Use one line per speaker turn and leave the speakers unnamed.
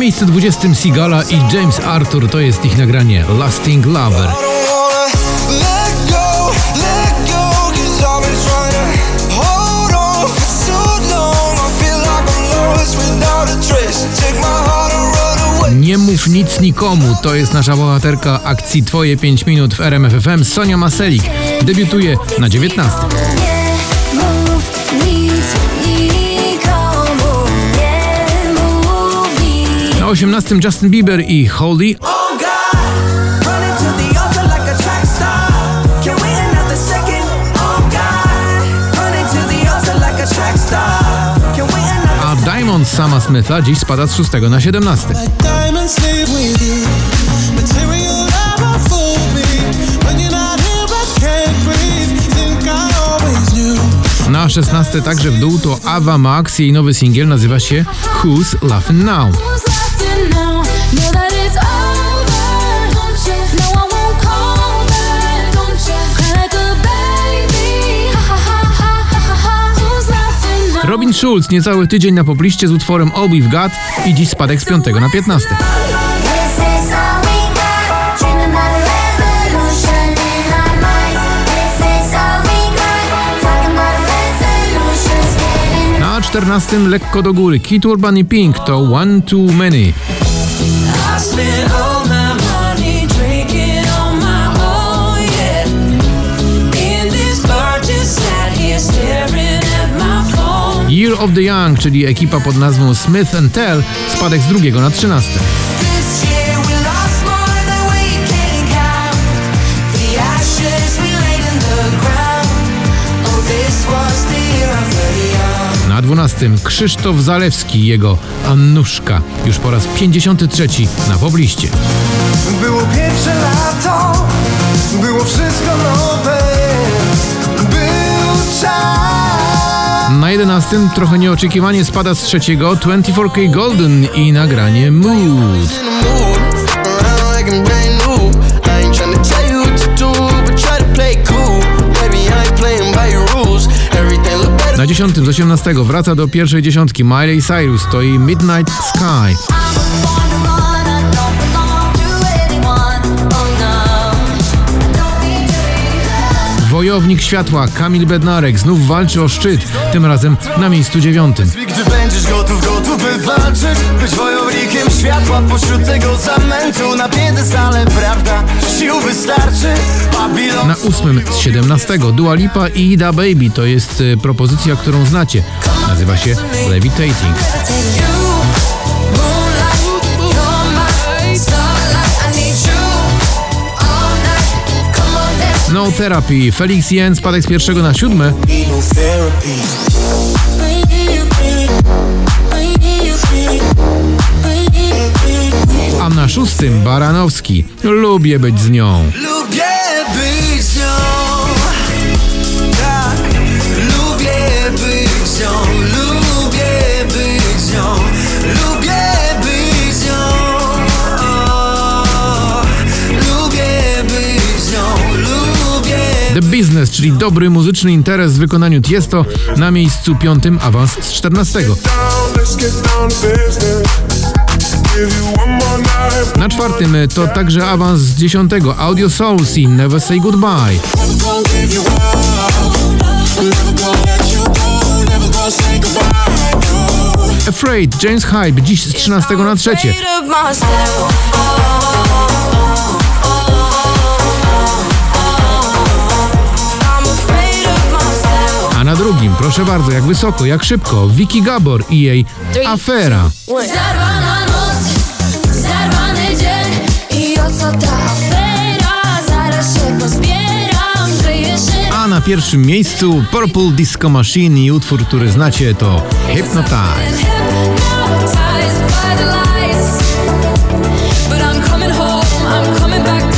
miejscu 20 Sigala i James Arthur to jest ich nagranie Lasting Lover. Nie mów nic nikomu, to jest nasza bohaterka akcji Twoje 5 minut w RMFFM Sonia Maselik. Debiutuje na 19. 18 Justin Bieber i Holy.
A
Diamond Sama Smitha dziś spada z 6 na 17. Na 16 także w dół to Ava Max. Jej nowy singiel nazywa się Who's Laughing Now. Robin Schulz niecały tydzień na pobliście z utworem All We've Got i dziś spadek z 5 na 15.
This is all we got. Dreaming about a revolution in our minds. This is all we got. Talking about resolutions, getting
Na 14 lekko do góry Kid Urban i Pink to One Too Many. Of the Young, czyli ekipa pod nazwą Smith Tell, spadek z drugiego na 13.
This year we lost more than we can count. The ashes we laid in the ground. Oh, this was the year of the young.
Na 12 Krzysztof Zalewski i jego Annuszka, już po raz 53 na pobliście.
Było pierwsze lato. Było wszystko nowe. Był czas.
Na 11 trochę nieoczekiwanie spada z trzeciego 24K Golden i nagranie Mood. Na 10 z 18 wraca do pierwszej dziesiątki Miley Cyrus, to i Midnight Sky. Wojownik światła Kamil Bednarek znów walczy o szczyt, tym razem na miejscu dziewiątym.
Gdy będziesz gotów, gotów by walczyć Być wojownikiem światła pośród tego zamętu Na piedestale, prawda, sił wystarczy Babilon
Na ósmym z 17 Dua Lipa i Ida Baby to jest e, propozycja, którą znacie. Nazywa się Levitating. No Therapy, Felix Jen spadek z pierwszego na
therapy
a na szóstym Baranowski. Lubię być z nią. The Business, czyli dobry muzyczny interes w wykonaniu Tiesto na miejscu piątym, awans z 14. Na czwartym e, to także awans z 10. Audio Souls i Never Say Goodbye. Afraid James Hype dziś z 13 na 3. na drugim. Proszę bardzo, jak wysoko, jak szybko. Vicky Gabor i jej afera.
Noc, dzień i o co ta afera? Zaraz się pozbieram, żyję się.
A na pierwszym miejscu Purple Disco Machine i utwór, który znacie to Hypnotize.
I'm coming home, I'm coming back.